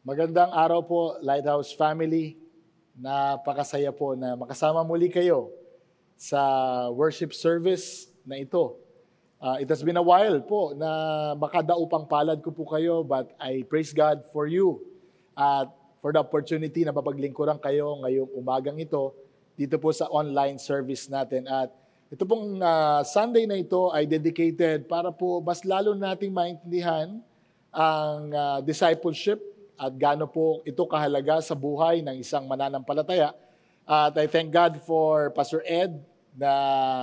Magandang araw po, Lighthouse family. Napakasaya po na makasama muli kayo sa worship service na ito. Uh, it has been a while po na makadaupang palad ko po kayo but I praise God for you at for the opportunity na mapaglingkuran kayo ngayong umagang ito dito po sa online service natin. At ito pong uh, Sunday na ito ay dedicated para po mas lalo nating maintindihan ang uh, discipleship at gaano po ito kahalaga sa buhay ng isang mananampalataya. At I thank God for Pastor Ed na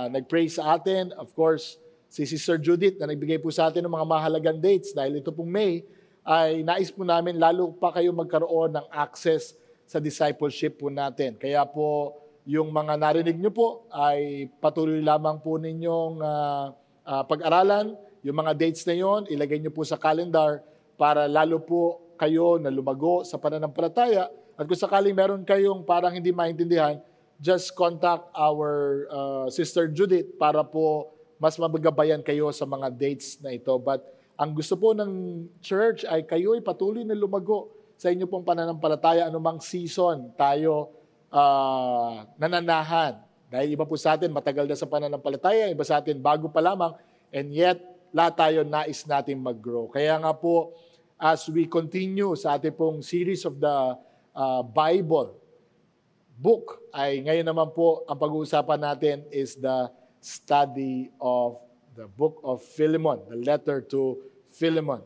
nag-pray sa atin. Of course, si Sister Judith na nagbigay po sa atin ng mga mahalagang dates dahil ito pong May ay nais po namin lalo pa kayo magkaroon ng access sa discipleship po natin. Kaya po yung mga narinig nyo po ay patuloy lamang po ninyong uh, uh, pag-aralan. Yung mga dates na yon, ilagay nyo po sa calendar para lalo po kayo na lumago sa pananampalataya. At kung sakaling meron kayong parang hindi maintindihan, just contact our uh, Sister Judith para po mas mabagabayan kayo sa mga dates na ito. But ang gusto po ng church ay kayo ay patuloy na lumago sa inyo pong pananampalataya, anumang season tayo uh, nananahan. Dahil iba po sa atin, matagal na sa pananampalataya, iba sa atin, bago pa lamang, and yet, lahat tayo nais natin mag-grow. Kaya nga po, as we continue sa ating pong series of the uh, Bible book, ay ngayon naman po ang pag-uusapan natin is the study of the book of Philemon, the letter to Philemon.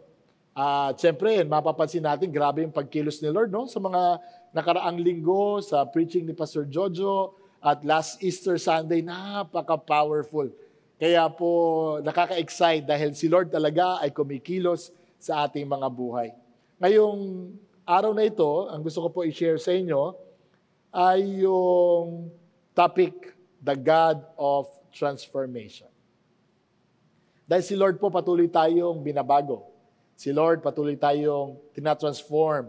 At uh, siyempre, mapapansin natin, grabe yung pagkilos ni Lord no? sa mga nakaraang linggo, sa preaching ni Pastor Jojo, at last Easter Sunday, napaka-powerful. Kaya po nakaka-excite dahil si Lord talaga ay kumikilos sa ating mga buhay. Ngayong araw na ito, ang gusto ko po i-share sa inyo ay yung topic, the God of Transformation. Dahil si Lord po patuloy tayong binabago. Si Lord patuloy tayong tinatransform.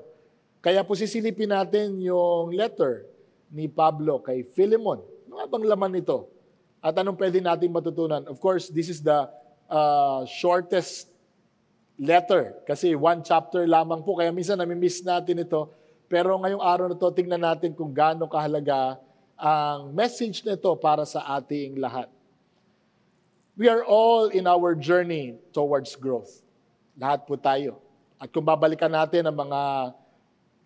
Kaya po sisilipin natin yung letter ni Pablo kay Philemon. Ano bang laman nito? At anong pwede natin matutunan? Of course, this is the uh, shortest letter. Kasi one chapter lamang po, kaya minsan nami-miss natin ito. Pero ngayong araw na to, tingnan natin kung gaano kahalaga ang message nito para sa ating lahat. We are all in our journey towards growth. Lahat po tayo. At kung babalikan natin ang mga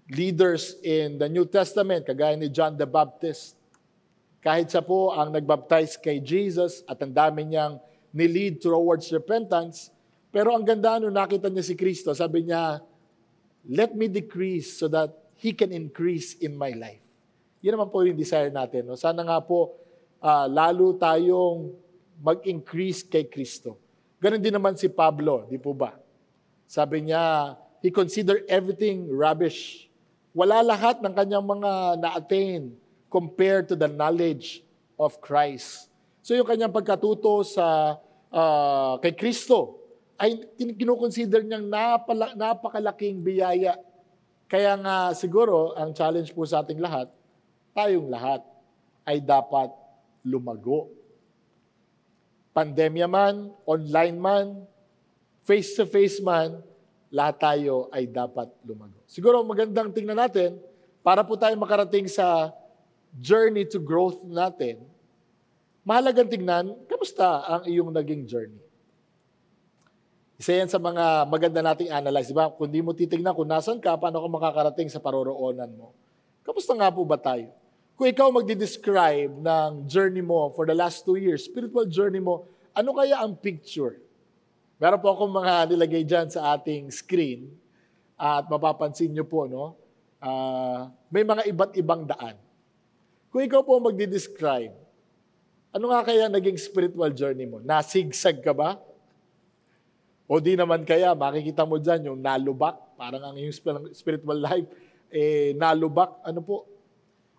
leaders in the New Testament, kagaya ni John the Baptist, kahit siya po ang nagbaptize kay Jesus at ang dami niyang nilid towards repentance, pero ang ganda nung nakita niya si Kristo, sabi niya, let me decrease so that He can increase in my life. Yun naman po yung desire natin. No? Sana nga po, uh, lalo tayong mag-increase kay Kristo. Ganon din naman si Pablo, di po ba? Sabi niya, he considered everything rubbish. Wala lahat ng kanyang mga na-attain compared to the knowledge of Christ. So yung kanyang pagkatuto sa uh, kay Kristo, ay kinukonsider niyang napala, napakalaking biyaya. Kaya nga siguro, ang challenge po sa ating lahat, tayong lahat ay dapat lumago. Pandemya man, online man, face-to-face man, lahat tayo ay dapat lumago. Siguro magandang tingnan natin, para po tayo makarating sa journey to growth natin, mahalagang tingnan, kamusta ang iyong naging journey? Isa yan sa mga maganda nating analyze. Diba? Kung di mo titignan kung nasan ka, paano ka makakarating sa paroroonan mo? Kamusta nga po ba tayo? Kung ikaw magdi-describe ng journey mo for the last two years, spiritual journey mo, ano kaya ang picture? Meron po akong mga nilagay dyan sa ating screen at mapapansin nyo po, no? Uh, may mga iba't ibang daan. Kung ikaw po magdi-describe, ano nga kaya naging spiritual journey mo? Nasigsag ka ba? O di naman kaya, makikita mo dyan yung nalubak, parang ang iyong spiritual life, eh, nalubak, ano po?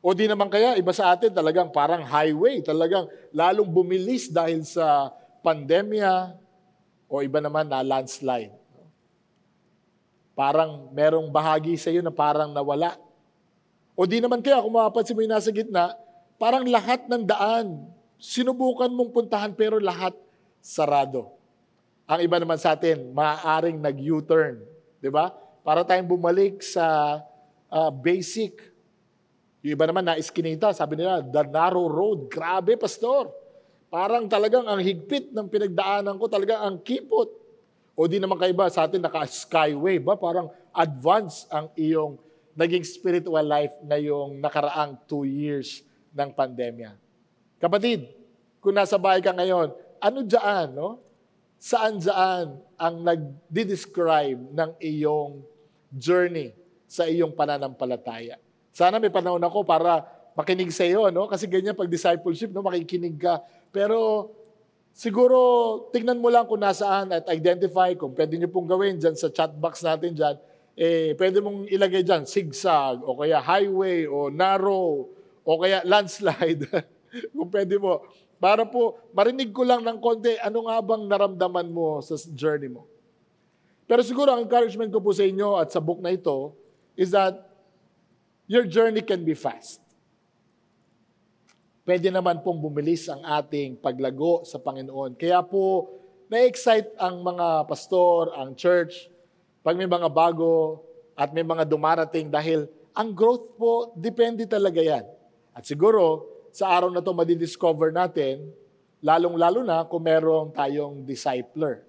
O di naman kaya, iba sa atin talagang parang highway, talagang lalong bumilis dahil sa pandemya, o iba naman na landslide. Parang merong bahagi sa iyo na parang nawala. O di naman kaya, kung mapapansin mo yung nasa gitna, parang lahat ng daan, sinubukan mong puntahan pero lahat sarado. Ang iba naman sa atin, maaaring nag-U-turn. Di ba? para tayong bumalik sa uh, basic. Yung iba naman na iskinita, sabi nila, the narrow road. Grabe, pastor. Parang talagang ang higpit ng pinagdaanan ko, talagang ang kipot. O di naman kaiba sa atin naka-skyway ba? Parang advance ang iyong naging spiritual life ngayong nakaraang two years ng pandemya. Kapatid, kung nasa bahay ka ngayon, ano dyan, no? Saan dyan ang nag-describe ng iyong journey sa iyong pananampalataya. Sana may panahon ako para makinig sa iyo, no? Kasi ganyan pag discipleship, no, makikinig ka. Pero siguro tingnan mo lang kung nasaan at identify kung pwede niyo pong gawin diyan sa chat box natin diyan. Eh, pwede mong ilagay diyan zigzag o kaya highway o narrow o kaya landslide. kung pwede mo. Para po marinig ko lang ng konti ano nga bang naramdaman mo sa journey mo. Pero siguro ang encouragement ko po sa inyo at sa book na ito is that your journey can be fast. Pwede naman pong bumilis ang ating paglago sa Panginoon. Kaya po, na-excite ang mga pastor, ang church, pag may mga bago at may mga dumarating dahil ang growth po, depende talaga yan. At siguro, sa araw na to madidiscover natin, lalong-lalo na kung merong tayong discipler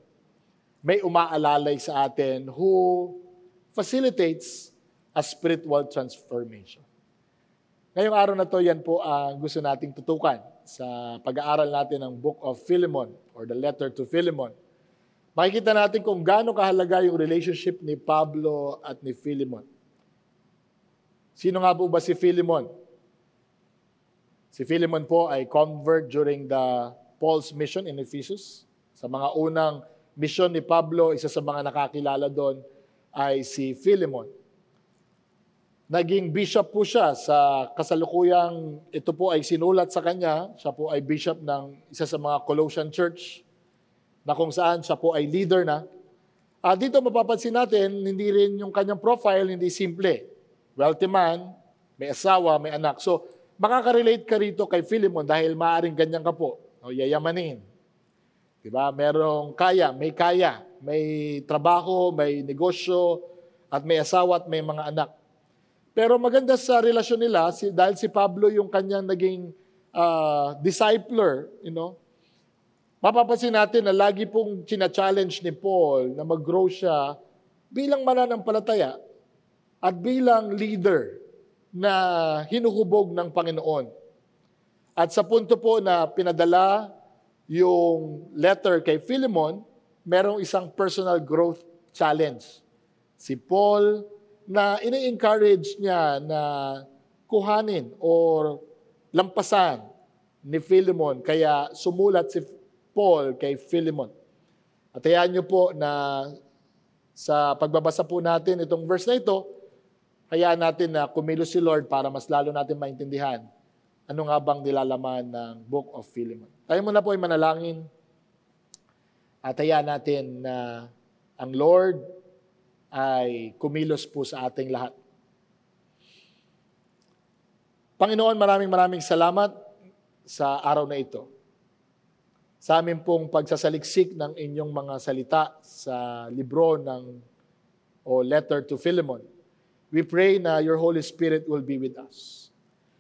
may umaalalay sa atin who facilitates a spiritual transformation. Ngayong araw na to, yan po ang gusto nating tutukan sa pag-aaral natin ng Book of Philemon or the letter to Philemon. Makikita natin kung gaano kahalaga yung relationship ni Pablo at ni Philemon. Sino nga po ba si Philemon? Si Philemon po ay convert during the Paul's mission in Ephesus. Sa mga unang misyon ni Pablo, isa sa mga nakakilala doon ay si Philemon. Naging bishop po siya sa kasalukuyang ito po ay sinulat sa kanya. Siya po ay bishop ng isa sa mga Colossian Church na kung saan siya po ay leader na. Uh, dito mapapansin natin, hindi rin yung kanyang profile, hindi simple. Wealthy man, may asawa, may anak. So, makaka-relate ka rito kay Philemon dahil maaaring ganyan ka po. O, yayamanin, Diba? Merong kaya, may kaya, may trabaho, may negosyo, at may asawa at may mga anak. Pero maganda sa relasyon nila, si, dahil si Pablo yung kanyang naging uh, discipler, you know, mapapansin natin na lagi pong china-challenge ni Paul na mag-grow siya bilang mananampalataya at bilang leader na hinuhubog ng Panginoon. At sa punto po na pinadala yung letter kay Philemon, merong isang personal growth challenge. Si Paul na ini-encourage niya na kuhanin or lampasan ni Philemon. Kaya sumulat si Paul kay Philemon. At hayaan niyo po na sa pagbabasa po natin itong verse na ito, hayaan natin na kumilos si Lord para mas lalo natin maintindihan ano nga bang nilalaman ng Book of Philemon. Tayo muna po ay manalangin at hayaan natin na ang Lord ay kumilos po sa ating lahat. Panginoon, maraming maraming salamat sa araw na ito. Sa amin pong pagsasaliksik ng inyong mga salita sa libro ng o letter to Philemon. We pray na your Holy Spirit will be with us.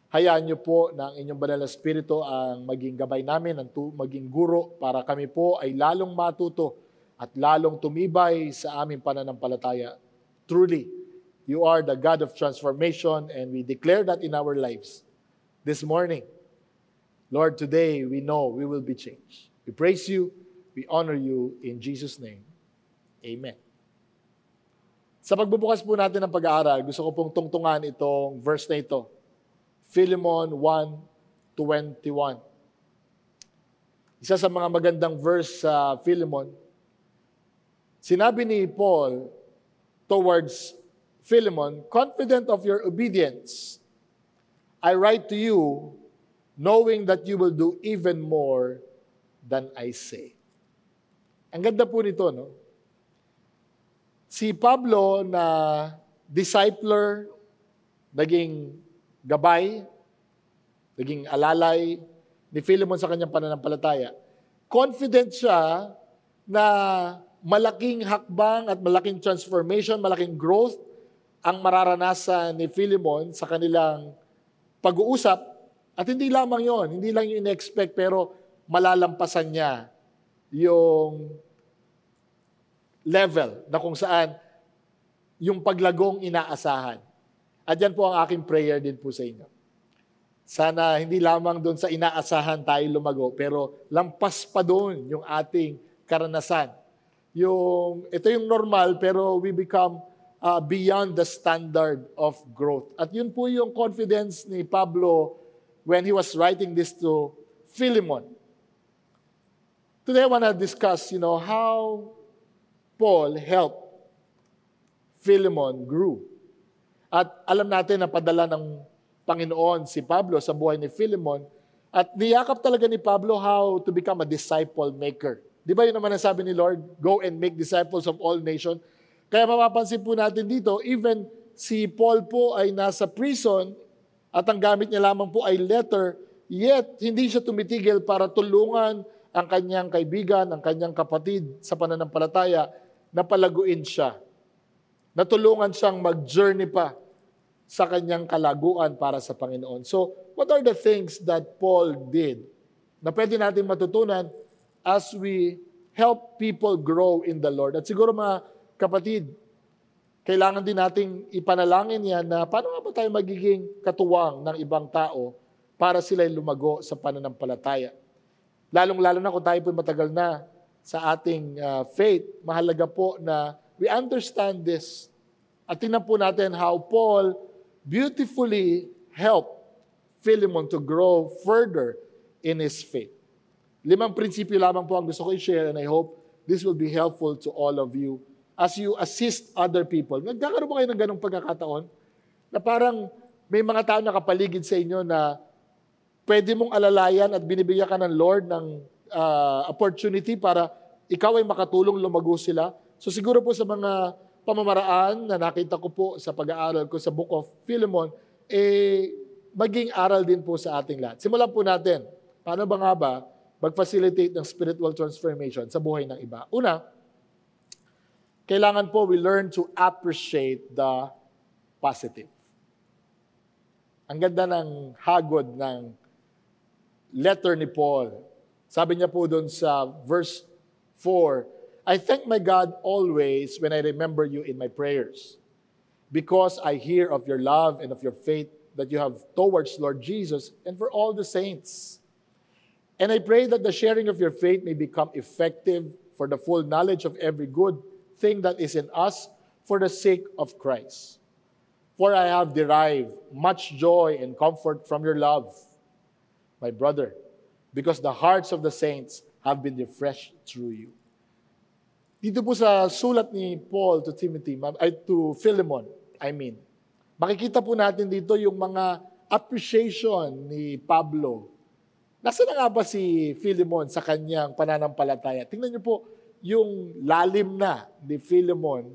Hayaan niyo po na ang inyong banal na spirito ang maging gabay namin, ang tu- maging guro para kami po ay lalong matuto at lalong tumibay sa aming pananampalataya. Truly, you are the God of transformation and we declare that in our lives this morning. Lord, today we know we will be changed. We praise you, we honor you in Jesus' name. Amen. Sa pagbubukas po natin ng pag-aaral, gusto ko pong tungtungan itong verse na ito Philemon 1.21. Isa sa mga magandang verse sa Philemon, sinabi ni Paul towards Philemon, confident of your obedience, I write to you, knowing that you will do even more than I say. Ang ganda po nito, no? Si Pablo na discipler, naging gabay, naging alalay ni Philemon sa kanyang pananampalataya. Confident siya na malaking hakbang at malaking transformation, malaking growth ang mararanasan ni Philemon sa kanilang pag-uusap. At hindi lamang yon, hindi lang yung in-expect, pero malalampasan niya yung level na kung saan yung paglagong inaasahan. At yan po ang aking prayer din po sa inyo. Sana hindi lamang doon sa inaasahan tayo lumago, pero lampas pa doon yung ating karanasan. Yung, ito yung normal, pero we become uh, beyond the standard of growth. At yun po yung confidence ni Pablo when he was writing this to Philemon. Today I want to discuss, you know, how Paul helped Philemon grew. At alam natin na padala ng Panginoon si Pablo sa buhay ni Philemon at niyakap talaga ni Pablo how to become a disciple maker. Di ba yun naman ang sabi ni Lord? Go and make disciples of all nations. Kaya mapapansin po natin dito, even si Paul po ay nasa prison at ang gamit niya lamang po ay letter, yet hindi siya tumitigil para tulungan ang kanyang kaibigan, ang kanyang kapatid sa pananampalataya na palaguin siya. Natulungan siyang mag-journey pa sa kanyang kalaguan para sa Panginoon. So, what are the things that Paul did na pwede natin matutunan as we help people grow in the Lord? At siguro mga kapatid, kailangan din nating ipanalangin yan na paano nga ba tayo magiging katuwang ng ibang tao para sila lumago sa pananampalataya. Lalong-lalo na kung tayo po matagal na sa ating uh, faith, mahalaga po na we understand this. At tingnan po natin how Paul beautifully help Philemon to grow further in his faith. Limang prinsipyo lamang po ang gusto ko i-share and I hope this will be helpful to all of you as you assist other people. Nagkakaroon ba kayo ng ganong pagkakataon? Na parang may mga tao nakapaligid sa inyo na pwede mong alalayan at binibigyan ka ng Lord ng uh, opportunity para ikaw ay makatulong lumago sila. So siguro po sa mga pamamaraan na nakita ko po sa pag-aaral ko sa Book of Philemon, eh, maging aral din po sa ating lahat. Simulan po natin. Paano ba nga ba mag-facilitate ng spiritual transformation sa buhay ng iba? Una, kailangan po we learn to appreciate the positive. Ang ganda ng hagod ng letter ni Paul. Sabi niya po doon sa verse 4, I thank my God always when I remember you in my prayers, because I hear of your love and of your faith that you have towards Lord Jesus and for all the saints. And I pray that the sharing of your faith may become effective for the full knowledge of every good thing that is in us for the sake of Christ. For I have derived much joy and comfort from your love, my brother, because the hearts of the saints have been refreshed through you. Dito po sa sulat ni Paul to Timothy, ay to Philemon, I mean, makikita po natin dito yung mga appreciation ni Pablo. Nasaan na nga ba si Philemon sa kanyang pananampalataya? Tingnan niyo po yung lalim na ni Philemon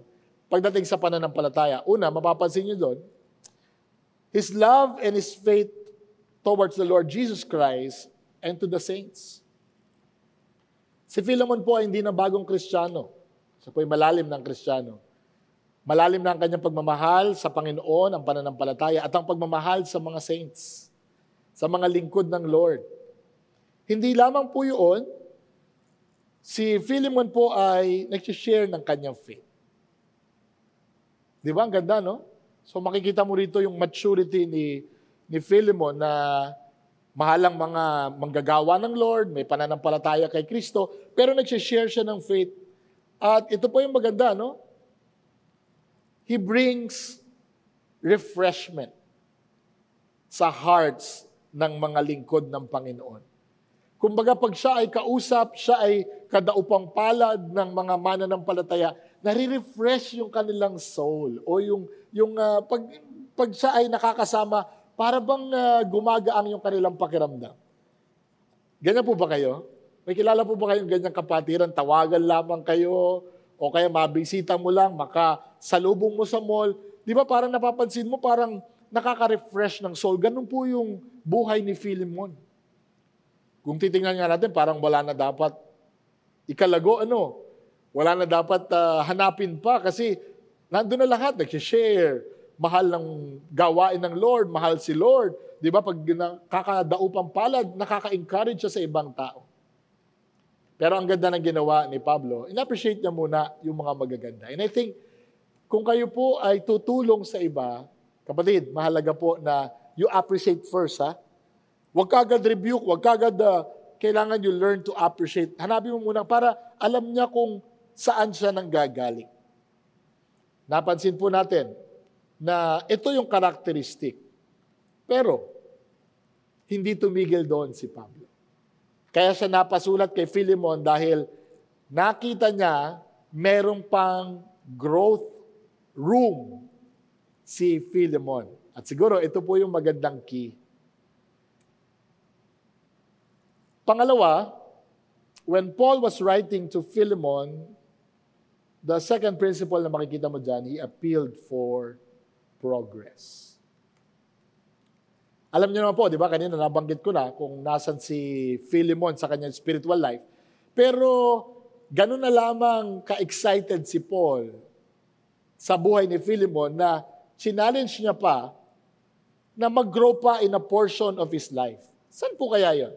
pagdating sa pananampalataya. Una, mapapansin niyo doon, his love and his faith towards the Lord Jesus Christ and to the saints. Si Philemon po ay hindi na bagong kristyano. Siya po ay malalim ng kristyano. Malalim na ang kanyang pagmamahal sa Panginoon, ang pananampalataya, at ang pagmamahal sa mga saints, sa mga lingkod ng Lord. Hindi lamang po yun, si Philemon po ay nag-share ng kanyang faith. Di ba? Ang ganda, no? So makikita mo rito yung maturity ni, ni Philemon na mahalang mga manggagawa ng Lord, may pananampalataya kay Kristo, pero nagsishare siya ng faith. At ito po yung maganda, no? He brings refreshment sa hearts ng mga lingkod ng Panginoon. Kumbaga pag siya ay kausap, siya ay kadaupang palad ng mga mananampalataya, nare-refresh yung kanilang soul o yung yung uh, pag pag siya ay nakakasama para bang uh, gumagaang yung kanilang pakiramdam. Ganyan po ba kayo? May kilala po ba kayong ganyang kapatiran? Tawagan lamang kayo o kaya mabisita mo lang, makasalubong mo sa mall. Di ba parang napapansin mo, parang nakaka-refresh ng soul. Ganun po yung buhay ni Philemon. Kung titingnan nga natin, parang wala na dapat ikalago, ano? Wala na dapat uh, hanapin pa kasi nandun na lahat, nag-share. Mahal ng gawain ng Lord, mahal si Lord. Di ba? Pag nakakadaupang palad, nakaka-encourage siya sa ibang tao. Pero ang ganda ng ginawa ni Pablo, in-appreciate niya muna yung mga magaganda. And I think, kung kayo po ay tutulong sa iba, kapatid, mahalaga po na you appreciate first, ha? Huwag ka agad rebuke, huwag ka agad, uh, kailangan you learn to appreciate. Hanapin mo muna para alam niya kung saan siya nang gagaling. Napansin po natin na ito yung karakteristik. Pero, hindi tumigil doon si Pablo. Kaya siya napasulat kay Philemon dahil nakita niya merong pang growth room si Philemon. At siguro ito po yung magandang key Pangalawa, when Paul was writing to Philemon, the second principle na makikita mo dyan, he appealed for progress. Alam niyo naman po, di ba, kanina nabanggit ko na kung nasan si Philemon sa kanyang spiritual life. Pero ganun na lamang ka-excited si Paul sa buhay ni Philemon na challenge niya pa na mag-grow pa in a portion of his life. Saan po kaya yon?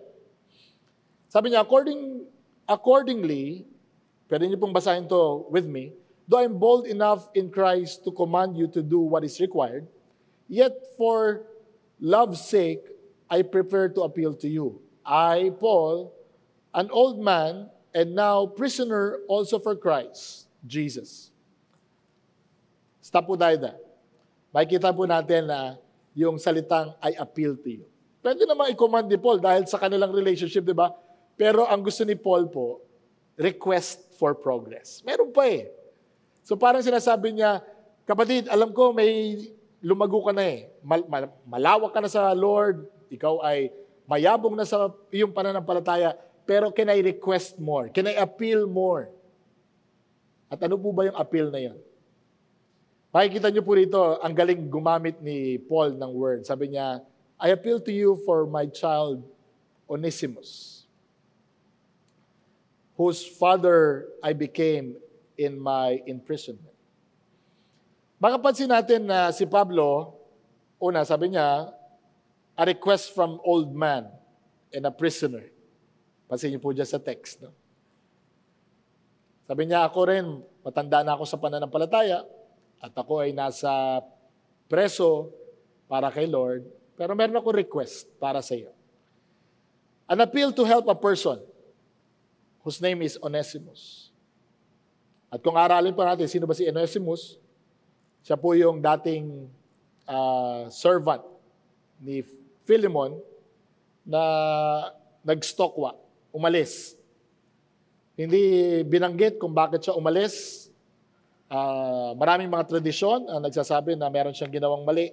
Sabi niya, according, accordingly, pwede niyo pong basahin to with me, though I'm bold enough in Christ to command you to do what is required, yet for love's sake, I prefer to appeal to you. I, Paul, an old man, and now prisoner also for Christ, Jesus. Stop po tayo na. Makikita po natin na yung salitang I appeal to you. Pwede naman i-command ni Paul dahil sa kanilang relationship, di ba? Pero ang gusto ni Paul po, request for progress. Meron pa eh. So parang sinasabi niya, kapatid, alam ko may lumago ka na eh. Mal- mal- malawak ka na sa Lord. Ikaw ay mayabong na sa iyong pananampalataya. Pero can I request more? Can I appeal more? At ano po ba yung appeal na yan? Makikita niyo po rito, ang galing gumamit ni Paul ng word. Sabi niya, I appeal to you for my child Onesimus whose father I became in my imprisonment. Makapansin natin na si Pablo, una, sabi niya, a request from old man and a prisoner. Pansin niyo po dyan sa text. No? Sabi niya, ako rin, matanda na ako sa pananampalataya at ako ay nasa preso para kay Lord, pero meron ako request para sa iyo. An appeal to help a person whose name is Onesimus. At kung aralin pa natin, sino ba si Onesimus? Siya po yung dating uh, servant ni Philemon na nagstokwa, umalis. Hindi binanggit kung bakit siya umalis. Uh, maraming mga tradisyon ang nagsasabi na meron siyang ginawang mali.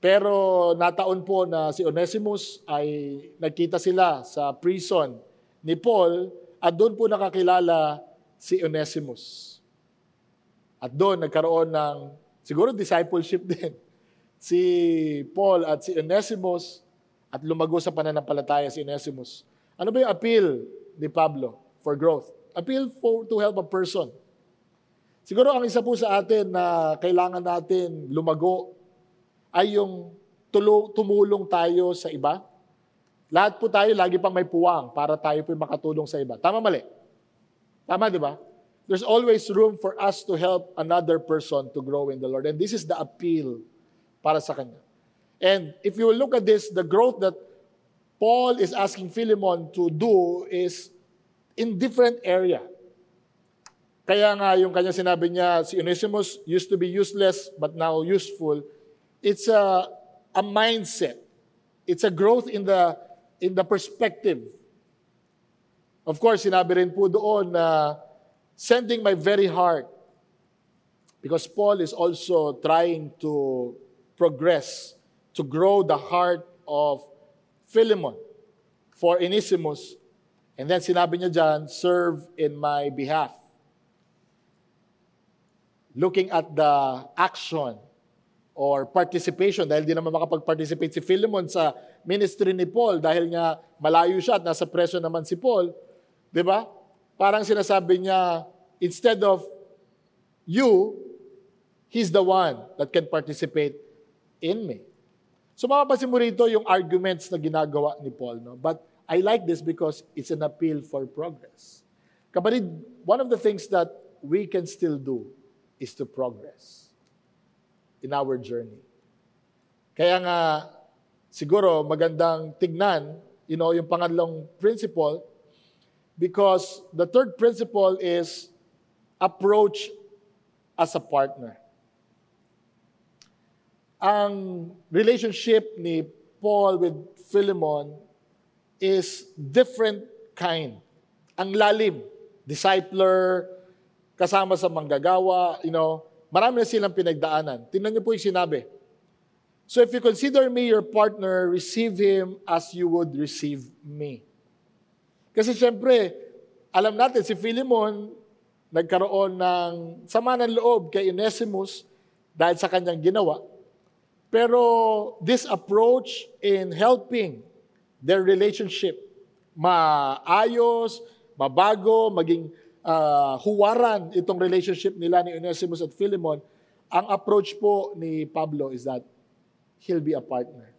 Pero nataon po na si Onesimus ay nagkita sila sa prison ni Paul at doon po nakakilala si Onesimus. At doon nagkaroon ng siguro discipleship din si Paul at si Onesimus at lumago sa pananampalataya si Onesimus. Ano ba yung appeal ni Pablo for growth? Appeal for to help a person. Siguro ang isa po sa atin na kailangan natin lumago ay yung tumulong tayo sa iba lahat po tayo lagi pang may puwang para tayo po makatulong sa iba. Tama mali? Tama, di ba? There's always room for us to help another person to grow in the Lord. And this is the appeal para sa kanya. And if you look at this, the growth that Paul is asking Philemon to do is in different area. Kaya nga yung kanya sinabi niya, si Onesimus used to be useless but now useful. It's a, a mindset. It's a growth in the in the perspective. Of course, sinabi rin po doon na sending my very heart because Paul is also trying to progress, to grow the heart of Philemon for Onesimus. And then sinabi niya dyan, serve in my behalf. Looking at the action or participation, dahil di naman makapag-participate si Philemon sa ministry ni Paul dahil nga malayo siya at nasa preso naman si Paul, di ba? Parang sinasabi niya, instead of you, He's the one that can participate in me. So mapapansin mo rito yung arguments na ginagawa ni Paul. No? But I like this because it's an appeal for progress. Kapatid, one of the things that we can still do is to progress in our journey. Kaya nga, siguro magandang tignan, you know, yung pangatlong principle, because the third principle is approach as a partner. Ang relationship ni Paul with Philemon is different kind. Ang lalim, discipler, kasama sa manggagawa, you know, marami na silang pinagdaanan. Tingnan niyo po yung sinabi. So if you consider me your partner, receive him as you would receive me. Kasi syempre, alam natin si Philemon, nagkaroon ng sama ng loob kay Onesimus dahil sa kanyang ginawa. Pero this approach in helping their relationship maayos, mabago, maging uh, huwaran itong relationship nila ni Onesimus at Philemon, ang approach po ni Pablo is that he'll be a partner.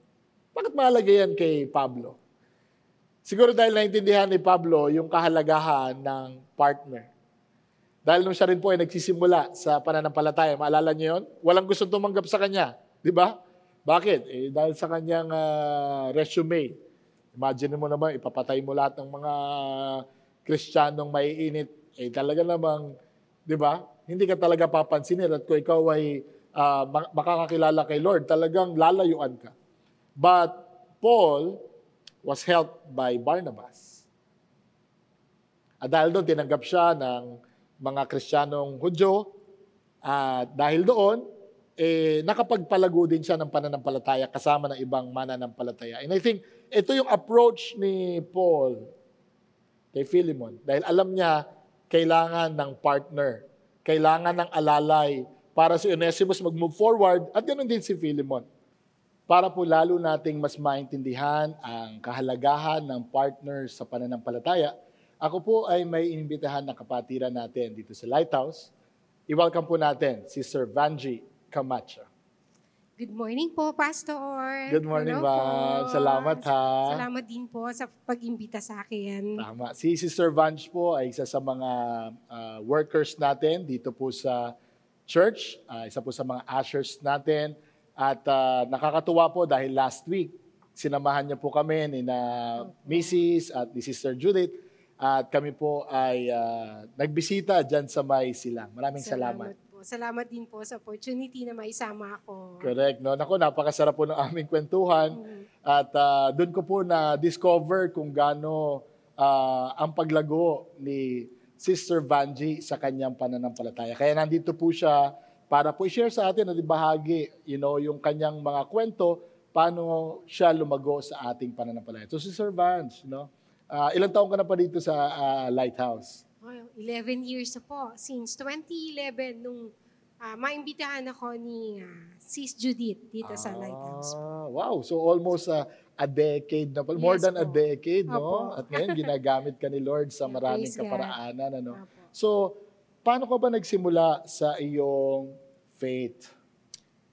Bakit mahalaga yan kay Pablo? Siguro dahil naintindihan ni Pablo yung kahalagahan ng partner. Dahil nung siya rin po ay nagsisimula sa pananampalataya, maalala niyo yun? Walang gusto tumanggap sa kanya. Di ba? Bakit? Eh, dahil sa kanyang uh, resume. Imagine mo naman, ipapatay mo lahat ng mga Kristiyanong maiinit. Eh, talaga namang, di ba? Hindi ka talaga papansinin at kung ikaw ay uh, makakakilala kay Lord, talagang lalayuan ka. But Paul was helped by Barnabas. At dahil doon, tinanggap siya ng mga Kristiyanong Hudyo. At dahil doon, eh, nakapagpalago din siya ng pananampalataya kasama ng ibang mananampalataya. And I think ito yung approach ni Paul kay Philemon. Dahil alam niya, kailangan ng partner. Kailangan ng alalay para si Onesimus mag-move forward at ganoon din si Philemon. Para po lalo nating mas maintindihan ang kahalagahan ng partner sa pananampalataya, ako po ay may inimbitahan na kapatiran natin dito sa Lighthouse. I-welcome po natin si Sir Vanji Camacho. Good morning po, Pastor. Good morning, ma'am. Salamat ha. Salamat din po sa pag-imbita sa akin. Tama. Si Sister Vange po ay isa sa mga uh, workers natin dito po sa church. Uh, isa po sa mga ushers natin. At uh, nakakatuwa po dahil last week, sinamahan niya po kami ni na Mrs. at ni Sister Judith. At kami po ay uh, nagbisita dyan sa may silang. Maraming salamat. salamat Salamat din po sa opportunity na maisama ako. Correct. No? Nako, napakasarap po ng aming kwentuhan. Mm-hmm. At uh, doon ko po na-discover kung gaano uh, ang paglago ni Sister Vanji sa kanyang pananampalataya. Kaya nandito po siya para po i-share sa atin at ibahagi you know, yung kanyang mga kwento paano siya lumago sa ating pananampalataya. So, Sister Vange, no? uh, ilang taong ka na pa dito sa uh, Lighthouse? Oh, 11 years na po. Since 2011, nung uh, maimbitahan ako ni uh, Sis Judith dito ah, sa Lighthouse. Wow, so almost uh, a decade na, more yes, than po. a decade, no? Opo. At ngayon, ginagamit ka ni Lord sa maraming kaparaanan, ano? Opo. So, paano ka ba nagsimula sa iyong faith?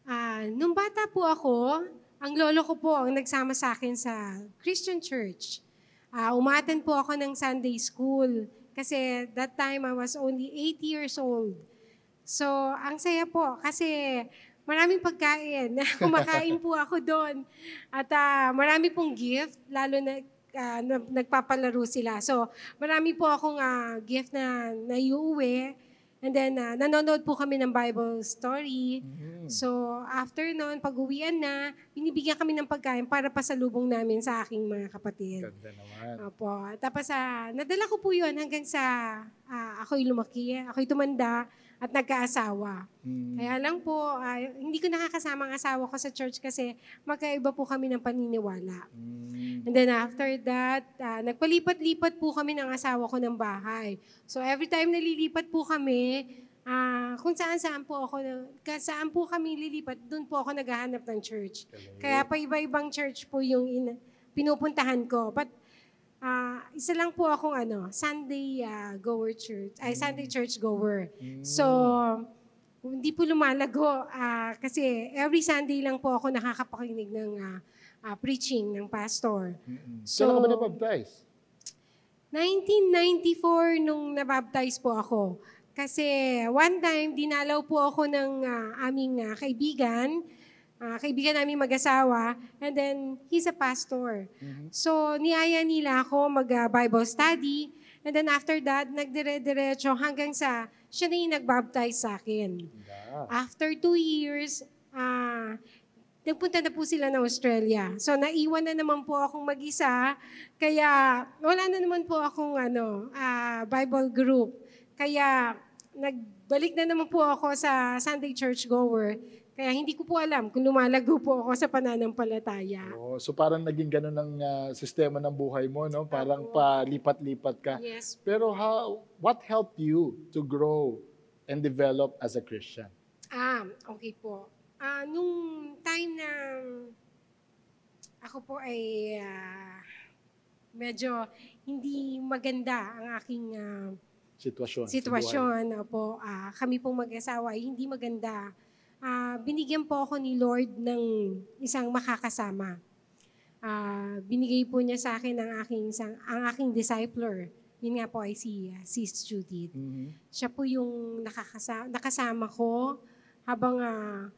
Uh, nung bata po ako, ang lolo ko po ang nagsama sa akin sa Christian Church. Uh, umaten po ako ng Sunday school. Kasi that time I was only 8 years old. So, ang saya po kasi maraming pagkain. Kumakain po ako doon. At uh, marami pong gift, lalo na uh, nagpapalaro sila. So, marami po akong uh, gift na naiuwi. And then, uh, nanonood po kami ng Bible story. Mm-hmm. So, after noon, pag uwian na, binibigyan kami ng pagkain para pasalubong namin sa aking mga kapatid. Ganda naman. Opo. Tapos, uh, nadala ko po yun hanggang sa uh, ako'y lumaki, ako'y tumanda, at nagkaasawa. Mm. Kaya lang po, uh, hindi ko nakakasama ang asawa ko sa church kasi magkaiba po kami ng paniniwala. Mm. And then after that, uh, nagpalipat-lipat po kami ng asawa ko ng bahay. So every time nalilipat po kami, uh, kung saan-saan po ako, saan po kami lilipat, doon po ako naghahanap ng church. Kaya pa iba-ibang church po yung in, pinupuntahan ko. But Ah, isa lang po akong ano, Sunday ah, goer church, ay Sunday church goer. So, hindi po lumalago ah, kasi every Sunday lang po ako nakakapakinig ng ah, ah, preaching ng pastor. So, Kailan ka ba na-baptize? 1994 nung nabaptize po ako. Kasi one time, dinalaw po ako ng ah, aming ah, kaibigan, ah, kaibigan namin mag-asawa, and then he's a pastor. So, niyaya nila ako mag-Bible study, and then after that, nagdire-diretso hanggang sa siya na yung nag-baptize sa akin. Yeah. After two years, ah, nagpunta na po sila ng Australia. So, naiwan na naman po akong mag-isa. Kaya, wala na naman po akong ano, ah, Bible group. Kaya, nagbalik na naman po ako sa Sunday Church Goer. Kaya hindi ko po alam kung lumalago po ako sa pananampalataya. Oh, so parang naging ganun ang ah, sistema ng buhay mo, no? Parang palipat-lipat ka. Yes. Pero how, what helped you to grow and develop as a Christian? Ah, okay po. Ah, nung time na ako po ay ah, medyo hindi maganda ang aking ah, Sitwasyon. sitwasyon. Opo, ah, kami pong mag-asawa ay hindi maganda. Ah, binigyan po ako ni Lord ng isang makakasama. Ah, binigay po niya sa akin ang aking isang ang aking discipler. Yun nga po ay si ah, Sis Judith. Mhm. Siya po yung nakakasama, nakasama ko habang ah,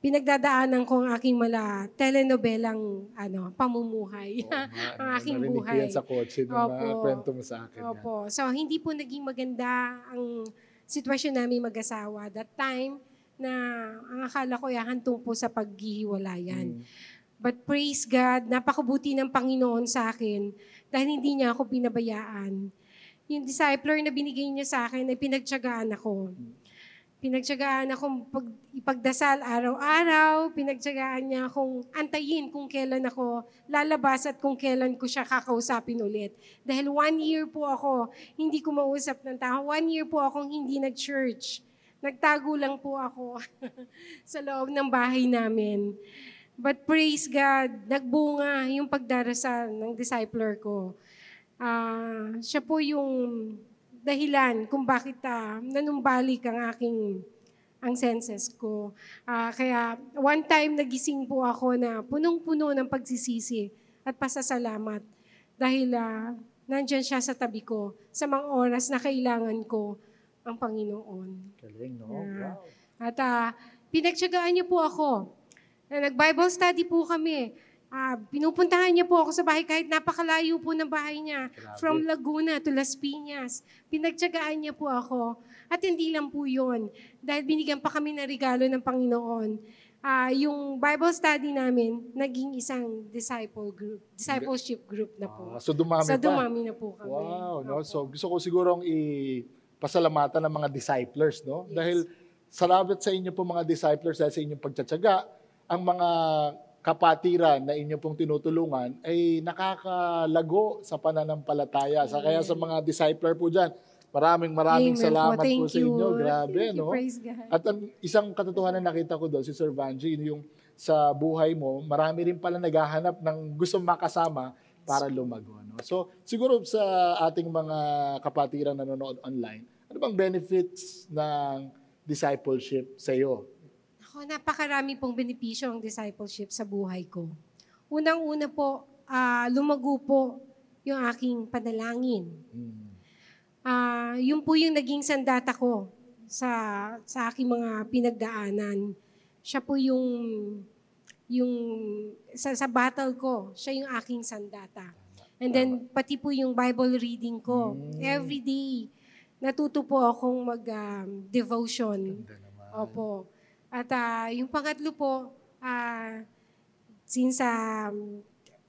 pinagdadaanan ko ang aking mala telenobelang ano, pamumuhay. Nga, Ang aking Narinig buhay. yan sa kotse nung Opo. kwento mo sa akin. yan. Opo. So, hindi po naging maganda ang sitwasyon namin mag-asawa. That time, na ang akala ko ay hantong po sa paghihiwalayan. Mm. But praise God, napakabuti ng Panginoon sa akin dahil hindi niya ako pinabayaan. Yung discipler na binigay niya sa akin ay pinagtyagaan ako. Pinagtyagaan akong pag, ipagdasal araw-araw, pinagtyagaan niya akong antayin kung kailan ako lalabas at kung kailan ko siya kakausapin ulit. Dahil one year po ako, hindi ko mausap ng tao. One year po akong hindi nag-church. Nagtago lang po ako sa loob ng bahay namin. But praise God, nagbunga yung pagdarasal ng discipler ko. Ah, siya po yung dahilan kung bakit ah, nanumbalik ang aking ang senses ko. Ah, kaya one time nagising po ako na punong-puno ng pagsisisi at pasasalamat dahil ah, nandyan siya sa tabi ko sa mga oras na kailangan ko ang Panginoon. Galing, no? Yeah. Wow. At uh, pinagtsagaan niyo po ako. Na Nag-Bible study po kami. Ah, pinupuntahan niya po ako sa bahay kahit napakalayo po ng bahay niya. Grabe. From Laguna to Las Piñas. Pinagtsagaan niya po ako. At hindi lang po yun. Dahil binigyan pa kami ng regalo ng Panginoon. Ah, yung Bible study namin, naging isang disciple group, discipleship group na po. Ah, so dumami so pa. dumami na po kami. Wow, no? So gusto ko sigurong i-pasalamatan ng mga disciplers, no? Yes. Dahil salamat sa inyo po mga disciplers dahil sa inyong pagtsatsaga, ang mga kapatiran na inyo pong tinutulungan ay nakakalago sa pananampalataya. Sa kaya sa mga discipler po dyan, maraming maraming Amen po. salamat po, Thank sa you. inyo. Grabe, Thank no? At ang isang katotohanan na nakita ko doon, si Sir Vanji, yung sa buhay mo, marami rin pala naghahanap ng gusto makasama para lumago. No? So, siguro sa ating mga kapatiran na nanonood online, ano bang benefits ng discipleship sa iyo? Ako, napakarami pong benepisyo ang discipleship sa buhay ko. Unang-una po, ah, lumago po yung aking panalangin. Hmm. Ah, yun po yung naging sandata ko sa sa aking mga pinagdaanan. Siya po yung yung sa, sa battle ko, siya yung aking sandata. And then pati po yung Bible reading ko. Mm. Every day natuto po akong mag um. Opo. At ah, yung pangatlo po, ah, since um,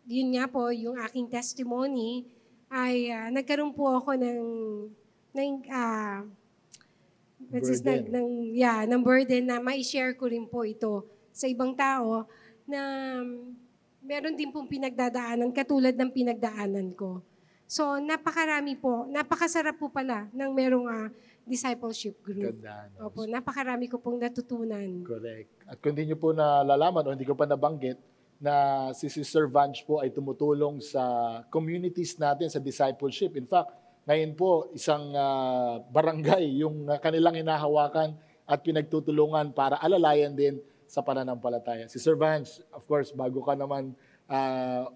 yun nga po, yung aking testimony, ay ah, nagkaroon po ako ng, ng ah, what's this, Burden. ng, ng, yeah, ng burden na mai-share ko rin po ito sa ibang tao na meron din pong pinagdadaanan katulad ng pinagdaanan ko. So, napakarami po, napakasarap po pala ng merong ah, discipleship group. Ganda. No? Opo, napakarami ko pong natutunan. Correct. At kung hindi nyo po nalalaman o hindi ko pa nabanggit, na si Sister Vange po ay tumutulong sa communities natin sa discipleship. In fact, ngayon po, isang uh, barangay yung uh, kanilang hinahawakan at pinagtutulungan para alalayan din sa pananampalataya. Si Sir Vance, of course, bago ka naman uh,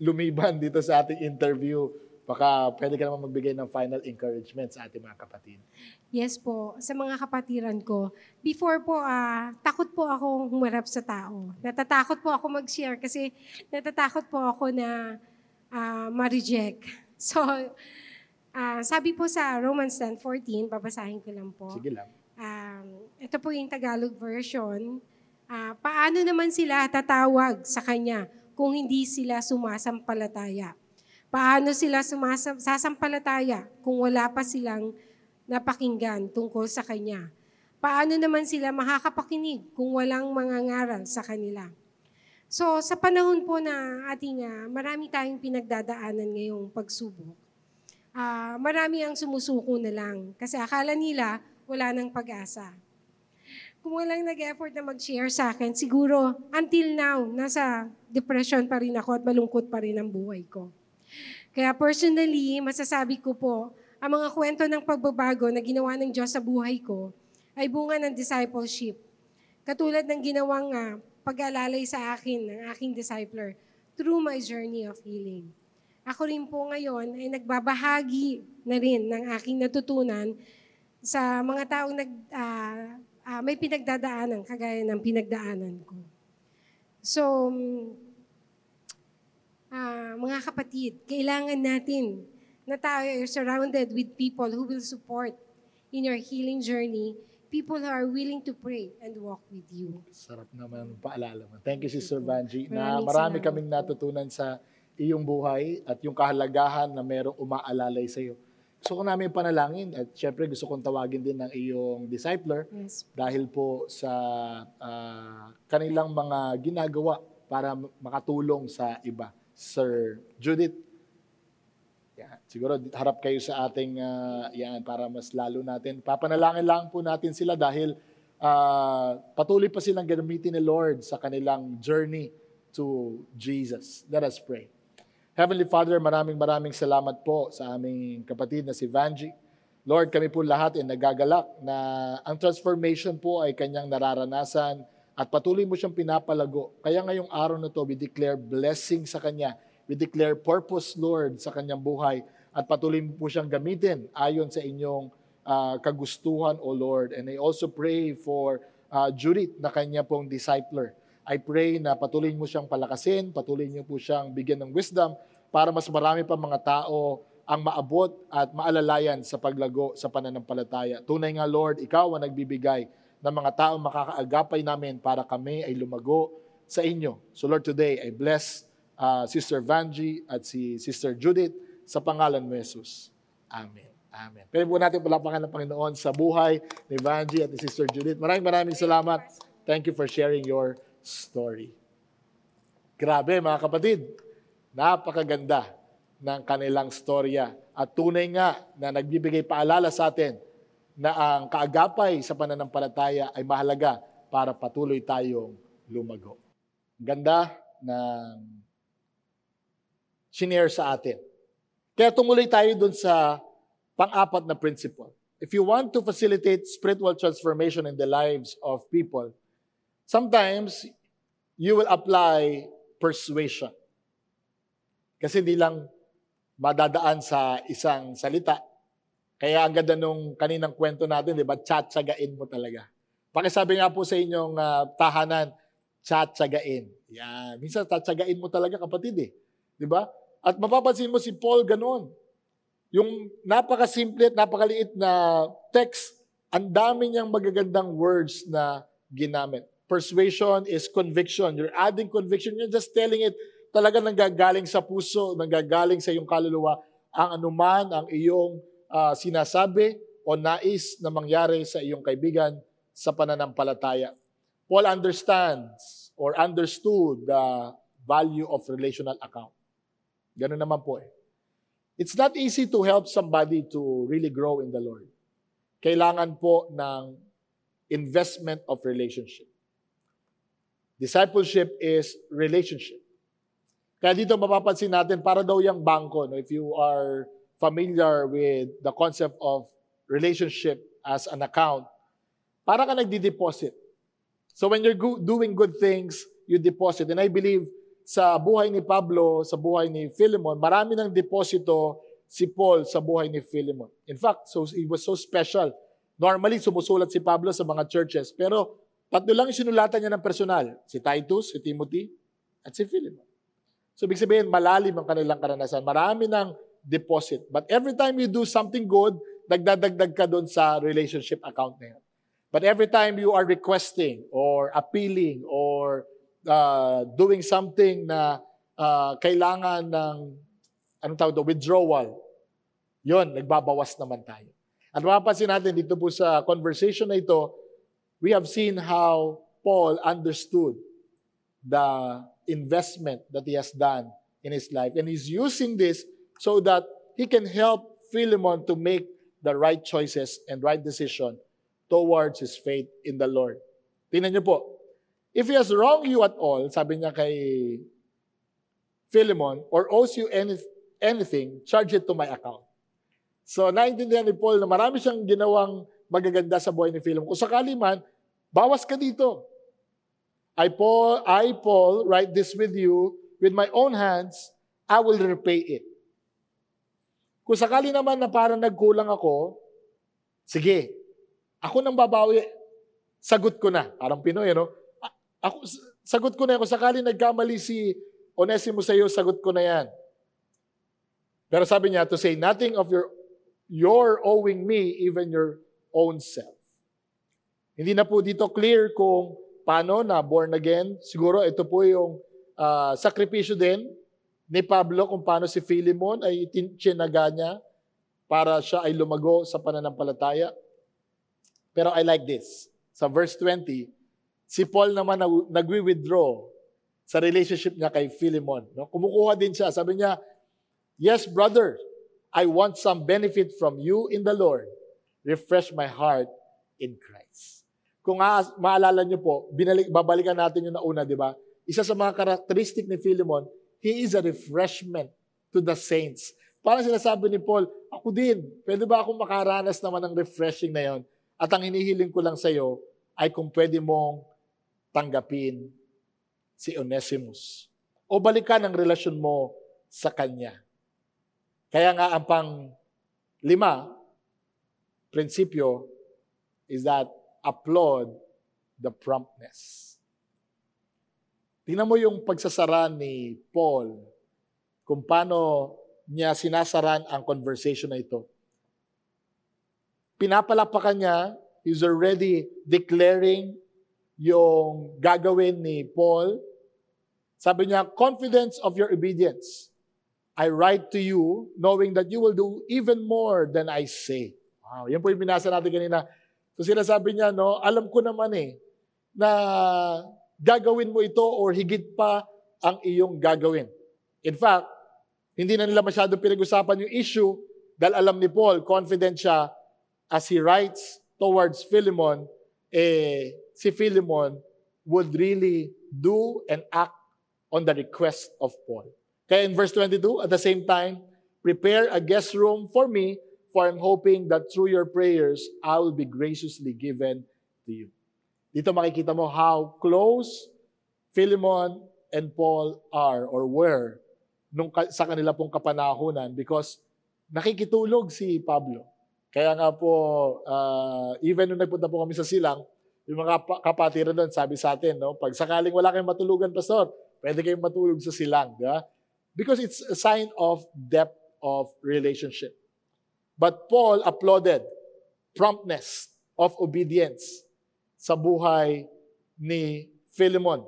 lumiban dito sa ating interview, baka pwede ka naman magbigay ng final encouragement sa ating mga kapatid. Yes po, sa mga kapatiran ko. Before po, uh, takot po ako humarap sa tao. Natatakot po ako mag-share kasi natatakot po ako na uh, ma-reject. So, uh, sabi po sa Romans 10.14, babasahin ko lang po. Sige lang. Um, ito po yung Tagalog version. Uh, paano naman sila tatawag sa Kanya kung hindi sila sumasampalataya? Paano sila sumasam- sasampalataya kung wala pa silang napakinggan tungkol sa Kanya? Paano naman sila makakapakinig kung walang mangangaral sa kanila? So, sa panahon po na ating uh, marami tayong pinagdadaanan ngayong pagsubok, uh, marami ang sumusuko na lang kasi akala nila wala nang pag-asa. Kung walang nag-effort na mag-share sa akin, siguro until now, nasa depression pa rin ako at malungkot pa rin ang buhay ko. Kaya personally, masasabi ko po, ang mga kwento ng pagbabago na ginawa ng Diyos sa buhay ko ay bunga ng discipleship. Katulad ng ginawang uh, pag-alalay sa akin ng aking discipler through my journey of healing. Ako rin po ngayon ay nagbabahagi na rin ng aking natutunan sa mga taong nag, uh, uh, may pinagdadaanan, kagaya ng pinagdaanan ko. So, uh, mga kapatid, kailangan natin na tayo are surrounded with people who will support in your healing journey, people who are willing to pray and walk with you. Sarap naman paalala mo. Thank you, Sister Vanji, na marami kaming natutunan sa iyong buhay at yung kahalagahan na merong umaalalay sa iyo. Gusto ko namin panalangin at syempre gusto kong tawagin din ng iyong discipler yes. dahil po sa uh, kanilang mga ginagawa para makatulong sa iba. Sir Judith, yan. Siguro harap kayo sa ating uh, yan para mas lalo natin. Papanalangin lang po natin sila dahil uh, patuloy pa silang gamitin ni Lord sa kanilang journey to Jesus. Let us pray. Heavenly Father, maraming maraming salamat po sa aming kapatid na si Vanji. Lord, kami po lahat ay nagagalak na ang transformation po ay kanyang nararanasan at patuloy mo siyang pinapalago. Kaya ngayong araw na to, we declare blessing sa kanya We declare purpose, Lord, sa kanyang buhay at patuloy mo po siyang gamitin ayon sa inyong uh, kagustuhan, O Lord. And I also pray for uh, Judith na kanya pong discipler. I pray na patuloy mo siyang palakasin, patuloy niyo po siyang bigyan ng wisdom para mas marami pa mga tao ang maabot at maalalayan sa paglago sa pananampalataya. Tunay nga, Lord, ikaw ang nagbibigay ng mga tao makakaagapay namin para kami ay lumago sa inyo. So Lord, today I bless uh, Sister Vanji at si Sister Judith sa pangalan mo, Jesus. Amen. Amen. Pwede po natin palapakan ng Panginoon sa buhay ni Vanji at ni Sister Judith. Maraming maraming salamat. Thank you for sharing your story. Grabe mga kapatid, napakaganda ng kanilang storya. At tunay nga na nagbibigay paalala sa atin na ang kaagapay sa pananampalataya ay mahalaga para patuloy tayong lumago. Ganda ng shinare sa atin. Kaya tumuloy tayo dun sa pang-apat na principle. If you want to facilitate spiritual transformation in the lives of people, sometimes you will apply persuasion. Kasi hindi lang madadaan sa isang salita. Kaya ang ganda nung kaninang kwento natin, di ba? Tsatsagain mo talaga. Pakisabi nga po sa inyong uh, tahanan, tsatsagain. Yan. Minsan tsatsagain mo talaga kapatid eh. Di ba? At mapapansin mo si Paul ganoon. Yung napakasimple at napakaliit na text, ang dami niyang magagandang words na ginamit. Persuasion is conviction. You're adding conviction. You're just telling it talaga nanggagaling sa puso, nanggagaling sa iyong kaluluwa ang anuman ang iyong uh, sinasabi o nais na mangyari sa iyong kaibigan sa pananampalataya. Paul understands or understood the value of relational account. Ganun naman po eh. It's not easy to help somebody to really grow in the Lord. Kailangan po ng investment of relationship. Discipleship is relationship. Kaya dito mapapansin natin, para daw yung bangko, no? if you are familiar with the concept of relationship as an account, para ka nagdi-deposit. So when you're go- doing good things, you deposit. And I believe sa buhay ni Pablo, sa buhay ni Philemon, marami ng deposito si Paul sa buhay ni Philemon. In fact, so it was so special. Normally, sumusulat si Pablo sa mga churches, pero tatlo lang sinulatan niya ng personal. Si Titus, si Timothy, at si Philemon. So, ibig sabihin, malalim ang kanilang karanasan. Marami ng deposit. But every time you do something good, nagdadagdag ka doon sa relationship account na yun. But every time you are requesting or appealing or uh, doing something na uh, kailangan ng anong tawag doon, withdrawal, yon nagbabawas naman tayo. At mapapansin natin dito po sa conversation na ito, we have seen how Paul understood the investment that he has done in his life. And he's using this so that he can help Philemon to make the right choices and right decision towards his faith in the Lord. Tingnan niyo po. If he has wronged you at all, sabi niya kay Philemon, or owes you any, anything, charge it to my account. So, naintindihan ni Paul na marami siyang ginawang magaganda sa buhay ni Philemon. Kung sakali man, bawas ka dito. I, Paul, I, Paul, write this with you, with my own hands, I will repay it. Kung sakali naman na parang nagkulang ako, sige, ako nang babawi, sagot ko na. Parang Pinoy, no? Ako, sagot ko na. Kung sakali nagkamali si Onesimo sa iyo, sagot ko na yan. Pero sabi niya, to say nothing of your, your owing me, even your own self. Hindi na po dito clear kung paano na born again. Siguro ito po yung uh, sakripisyo din ni Pablo kung paano si Philemon ay tinaga niya para siya ay lumago sa pananampalataya. Pero I like this. Sa verse 20, si Paul naman nagwi-withdraw sa relationship niya kay Philemon. No? Kumukuha din siya. Sabi niya, Yes, brother, I want some benefit from you in the Lord. Refresh my heart in Christ. Kung maalala niyo po, binalik, babalikan natin yung nauna, di ba? Isa sa mga karakteristik ni Philemon, he is a refreshment to the saints. Parang sinasabi ni Paul, ako din, pwede ba akong makaranas naman ng refreshing na yon? At ang hinihiling ko lang sa iyo ay kung pwede mong tanggapin si Onesimus. O balikan ang relasyon mo sa kanya. Kaya nga ang pang lima, prinsipyo, is that applaud the promptness. Tingnan mo yung pagsasara ni Paul kung paano niya sinasaran ang conversation na ito pinapalapakan niya, he's already declaring yung gagawin ni Paul. Sabi niya, confidence of your obedience. I write to you knowing that you will do even more than I say. Wow, yan po yung binasa natin kanina. So sinasabi niya, no, alam ko naman eh, na gagawin mo ito or higit pa ang iyong gagawin. In fact, hindi na nila masyado pinag-usapan yung issue dahil alam ni Paul, confident siya as he writes towards Philemon, eh, si Philemon would really do and act on the request of Paul. Kaya in verse 22, at the same time, prepare a guest room for me, for I'm hoping that through your prayers, I will be graciously given to you. Dito makikita mo how close Philemon and Paul are or were nung, sa kanila pong kapanahunan because nakikitulog si Pablo. Kaya nga po, uh, even nung nagpunta po kami sa Silang, yung mga kapatiran doon, sabi sa atin, no, pag sakaling wala kayong matulugan, Pastor, pwede kayong matulog sa Silang. Di ba? Because it's a sign of depth of relationship. But Paul applauded promptness of obedience sa buhay ni Philemon.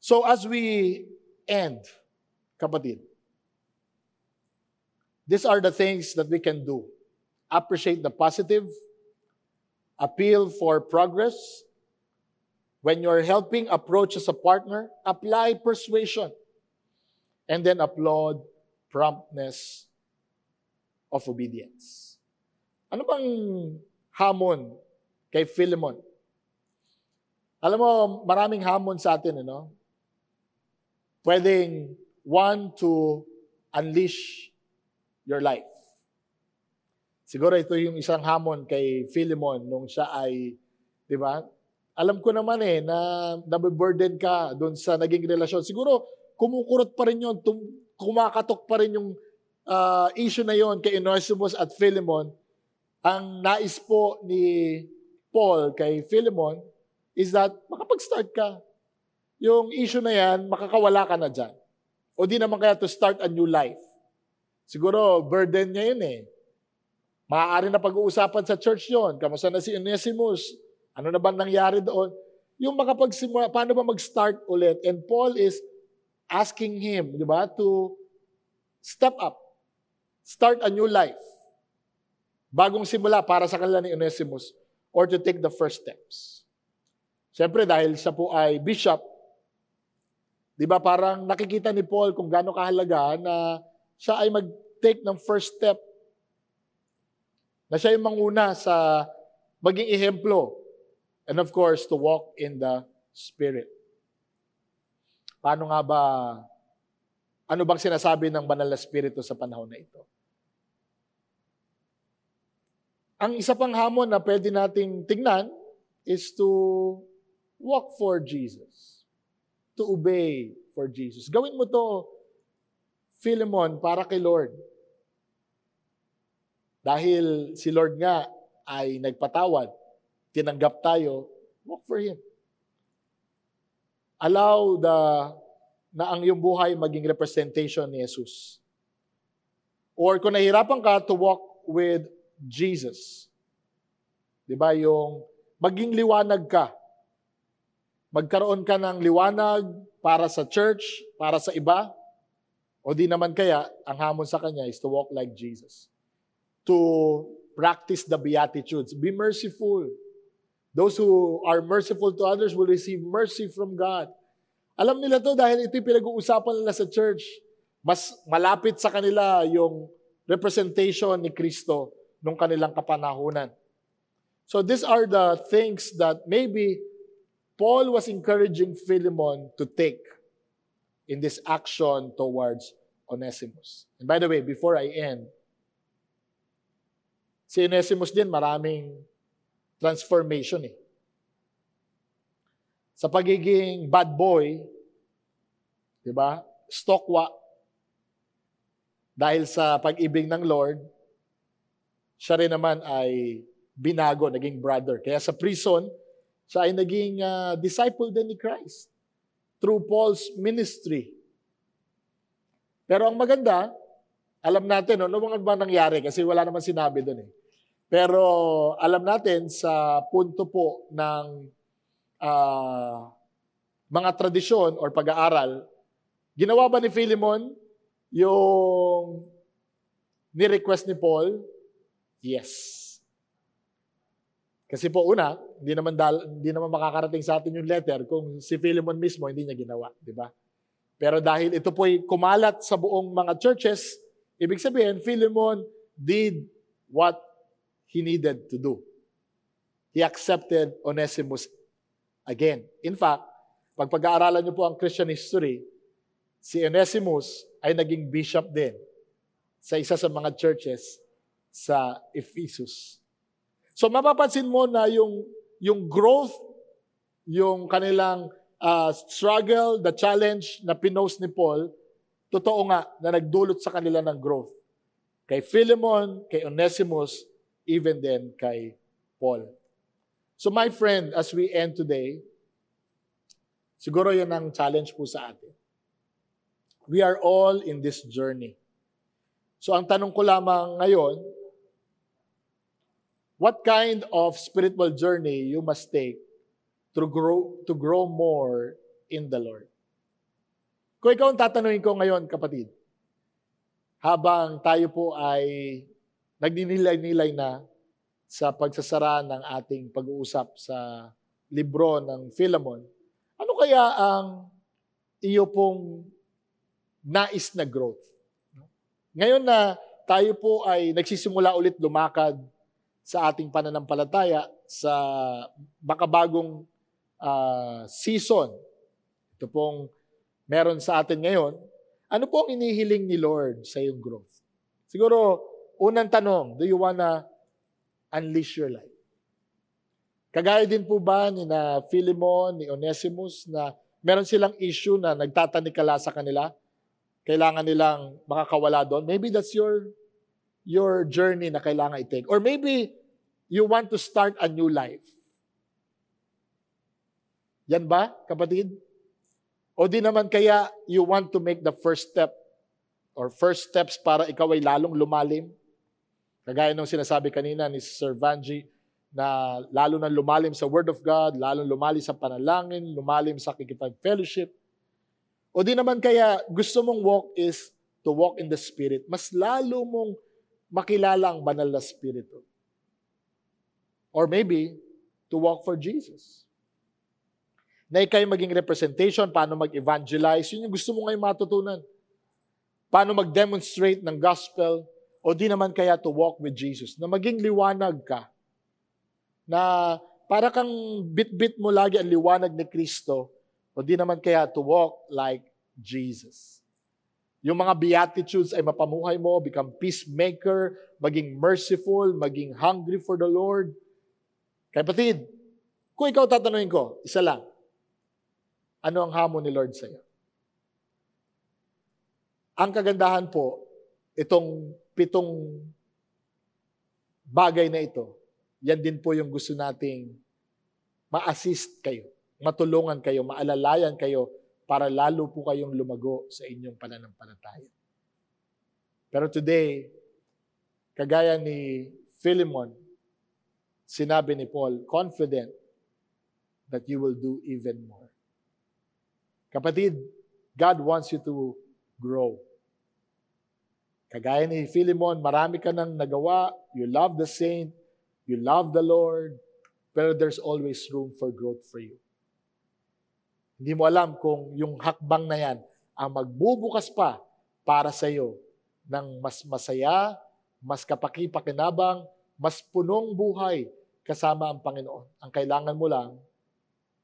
So as we end, kapatid, These are the things that we can do. Appreciate the positive, appeal for progress. When you're helping approach as a partner, apply persuasion. And then applaud promptness of obedience. Ano bang hamon kay Philemon? Alam mo, maraming hamon sa atin, ano? Pwedeng one to unleash your life. Siguro ito yung isang hamon kay Philemon nung siya ay, di ba? Alam ko naman eh, na nabiburden ka doon sa naging relasyon. Siguro, kumukurot pa rin yun, tum- kumakatok pa rin yung uh, issue na yon kay Onesimus at Philemon. Ang nais po ni Paul kay Philemon is that makapag-start ka. Yung issue na yan, makakawala ka na dyan. O di naman kaya to start a new life. Siguro, burden niya yun eh. Maaari na pag-uusapan sa church yon. Kamusta na si Onesimus? Ano na ba nangyari doon? Yung makapagsimula, paano ba mag-start ulit? And Paul is asking him, di ba, to step up. Start a new life. Bagong simula para sa kanila ni Onesimus or to take the first steps. Siyempre, dahil siya po ay bishop, di ba parang nakikita ni Paul kung gaano kahalaga na siya ay mag-take ng first step na siya yung manguna sa maging ehemplo. And of course, to walk in the Spirit. Paano nga ba, ano bang sinasabi ng banal na Espiritu sa panahon na ito? Ang isa pang hamon na pwede nating tingnan is to walk for Jesus. To obey for Jesus. Gawin mo to, Philemon, para kay Lord. Dahil si Lord nga ay nagpatawad, tinanggap tayo, walk for Him. Allow the, na ang iyong buhay maging representation ni Jesus. Or kung nahihirapan ka to walk with Jesus. Di ba? Yung maging liwanag ka. Magkaroon ka ng liwanag para sa church, para sa iba. O di naman kaya, ang hamon sa kanya is to walk like Jesus to practice the Beatitudes. Be merciful. Those who are merciful to others will receive mercy from God. Alam nila to dahil ito pinag-uusapan nila sa church. Mas malapit sa kanila yung representation ni Kristo nung kanilang kapanahunan. So these are the things that maybe Paul was encouraging Philemon to take in this action towards Onesimus. And by the way, before I end, Si Onesimus din, maraming transformation eh. Sa pagiging bad boy, di ba? Stokwa, dahil sa pag-ibig ng Lord, siya rin naman ay binago, naging brother. Kaya sa prison, siya ay naging uh, disciple din ni Christ through Paul's ministry. Pero ang maganda, alam natin, no, ano ba nangyari? Kasi wala naman sinabi doon eh. Pero alam natin sa punto po ng uh, mga tradisyon or pag-aaral, ginawa ba ni Philemon yung ni-request ni Paul? Yes. Kasi po una, hindi naman dal, hindi naman makakarating sa atin yung letter kung si Philemon mismo hindi niya ginawa, di ba? Pero dahil ito po ay kumalat sa buong mga churches, ibig sabihin Philemon did what he needed to do. He accepted Onesimus again. In fact, pag pag-aaralan niyo po ang Christian history, si Onesimus ay naging bishop din sa isa sa mga churches sa Ephesus. So mapapansin mo na yung yung growth, yung kanilang uh, struggle, the challenge na pinost ni Paul, totoo nga na nagdulot sa kanila ng growth. Kay Philemon, kay Onesimus, even then kay Paul. So my friend, as we end today, siguro yun ang challenge po sa atin. We are all in this journey. So ang tanong ko lamang ngayon, what kind of spiritual journey you must take to grow, to grow more in the Lord? Kung ikaw ang tatanungin ko ngayon, kapatid, habang tayo po ay nagninilay-nilay na sa pagsasara ng ating pag-uusap sa libro ng Philemon, ano kaya ang iyo pong nais na growth? Ngayon na tayo po ay nagsisimula ulit lumakad sa ating pananampalataya sa makabagong uh, season, ito pong meron sa atin ngayon, ano po ang inihiling ni Lord sa iyong growth? Siguro, unang tanong, do you wanna unleash your life? Kagaya din po ba ni na Philemon, ni Onesimus, na meron silang issue na nagtatanikala sa kanila? Kailangan nilang makakawala doon? Maybe that's your your journey na kailangan i-take. Or maybe you want to start a new life. Yan ba, kapatid? O di naman kaya you want to make the first step or first steps para ikaw ay lalong lumalim? Kagaya nung sinasabi kanina ni Sir Vanji, na lalo na lumalim sa Word of God, lalo lumalim sa panalangin, lumalim sa kikipag-fellowship. O di naman kaya gusto mong walk is to walk in the Spirit. Mas lalo mong makilala ang banal na Spirito. Or maybe, to walk for Jesus na ikay maging representation, paano mag-evangelize, yun yung gusto mo ngayon matutunan. Paano mag-demonstrate ng gospel, o di naman kaya to walk with Jesus, na maging liwanag ka, na para kang bit-bit mo lagi ang liwanag ni Kristo, o di naman kaya to walk like Jesus. Yung mga beatitudes ay mapamuhay mo, become peacemaker, maging merciful, maging hungry for the Lord. Kaya patid, kung ikaw tatanungin ko, isa lang, ano ang hamon ni Lord sa iyo? Ang kagandahan po, itong pitong bagay na ito, yan din po yung gusto nating ma-assist kayo, matulungan kayo, maalalayan kayo para lalo po kayong lumago sa inyong pananampalataya. Pero today, kagaya ni Philemon, sinabi ni Paul, confident that you will do even more. Kapatid, God wants you to grow. Kagaya ni Philemon, marami ka nang nagawa, you love the saint, you love the Lord, pero there's always room for growth for you. Hindi mo alam kung yung hakbang na yan ang magbubukas pa para sa iyo ng mas masaya, mas kapaki-pakinabang, mas punong buhay kasama ang Panginoon. Ang kailangan mo lang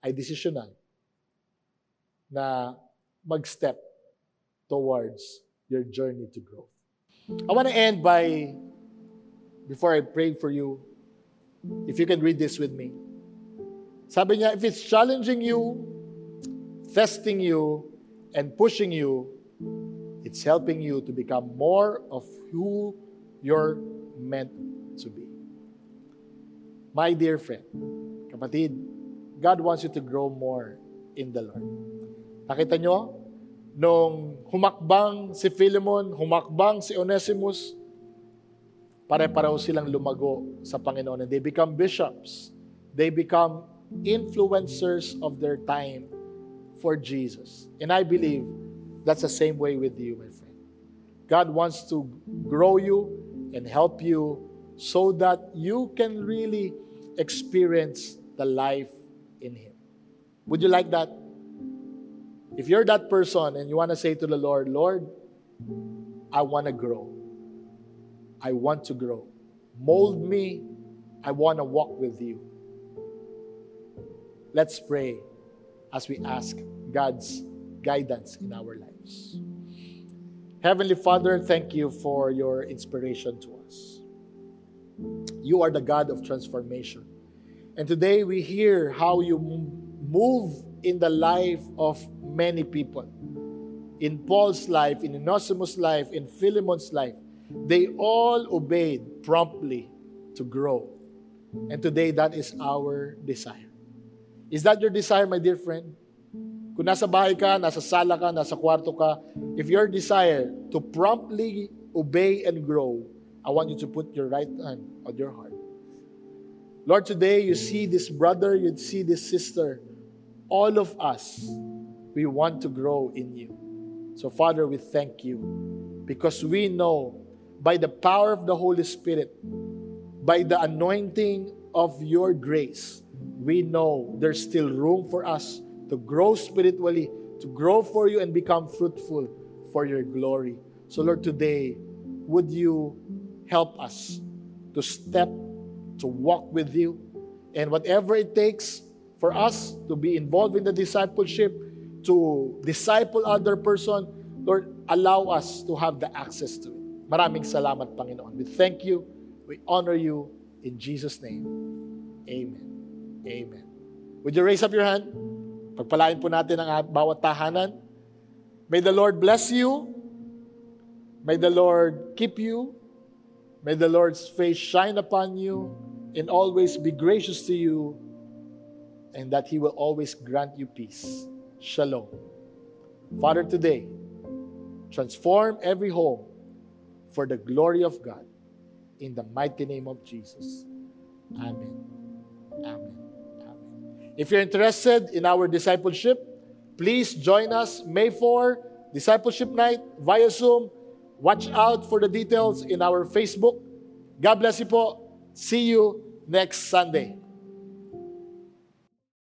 ay desisyonan na mag-step towards your journey to growth. I want to end by, before I pray for you, if you can read this with me. Sabi niya, if it's challenging you, testing you, and pushing you, it's helping you to become more of who you're meant to be. My dear friend, kapatid, God wants you to grow more in the Lord. Nakita nyo? Nung humakbang si Philemon, humakbang si Onesimus, pare-pareho silang lumago sa Panginoon. And they become bishops. They become influencers of their time for Jesus. And I believe that's the same way with you, my friend. God wants to grow you and help you so that you can really experience the life in Him. Would you like that? If you're that person and you want to say to the Lord, Lord, I want to grow. I want to grow. Mold me. I want to walk with you. Let's pray as we ask God's guidance in our lives. Heavenly Father, thank you for your inspiration to us. You are the God of transformation. And today we hear how you move in the life of many people. In Paul's life, in Onesimus' life, in Philemon's life, they all obeyed promptly to grow. And today, that is our desire. Is that your desire, my dear friend? Kung nasa bahay ka, nasa sala ka, nasa kwarto ka, if your desire to promptly obey and grow, I want you to put your right hand on your heart. Lord, today you see this brother, you see this sister, all of us we want to grow in you. So, Father, we thank you because we know by the power of the Holy Spirit, by the anointing of your grace, we know there's still room for us to grow spiritually, to grow for you and become fruitful for your glory. So, Lord, today, would you help us to step, to walk with you, and whatever it takes for us to be involved in the discipleship, to disciple other person, Lord, allow us to have the access to it. Maraming salamat, Panginoon. We thank you. We honor you. In Jesus' name, Amen. Amen. Would you raise up your hand? Pagpalain po natin ang bawat tahanan. May the Lord bless you. May the Lord keep you. May the Lord's face shine upon you and always be gracious to you, and that He will always grant you peace. Shalom. Father, today, transform every home for the glory of God. In the mighty name of Jesus. Amen. Amen. Amen. If you're interested in our discipleship, please join us May 4, Discipleship Night via Zoom. Watch out for the details in our Facebook. God bless you po. See you next Sunday.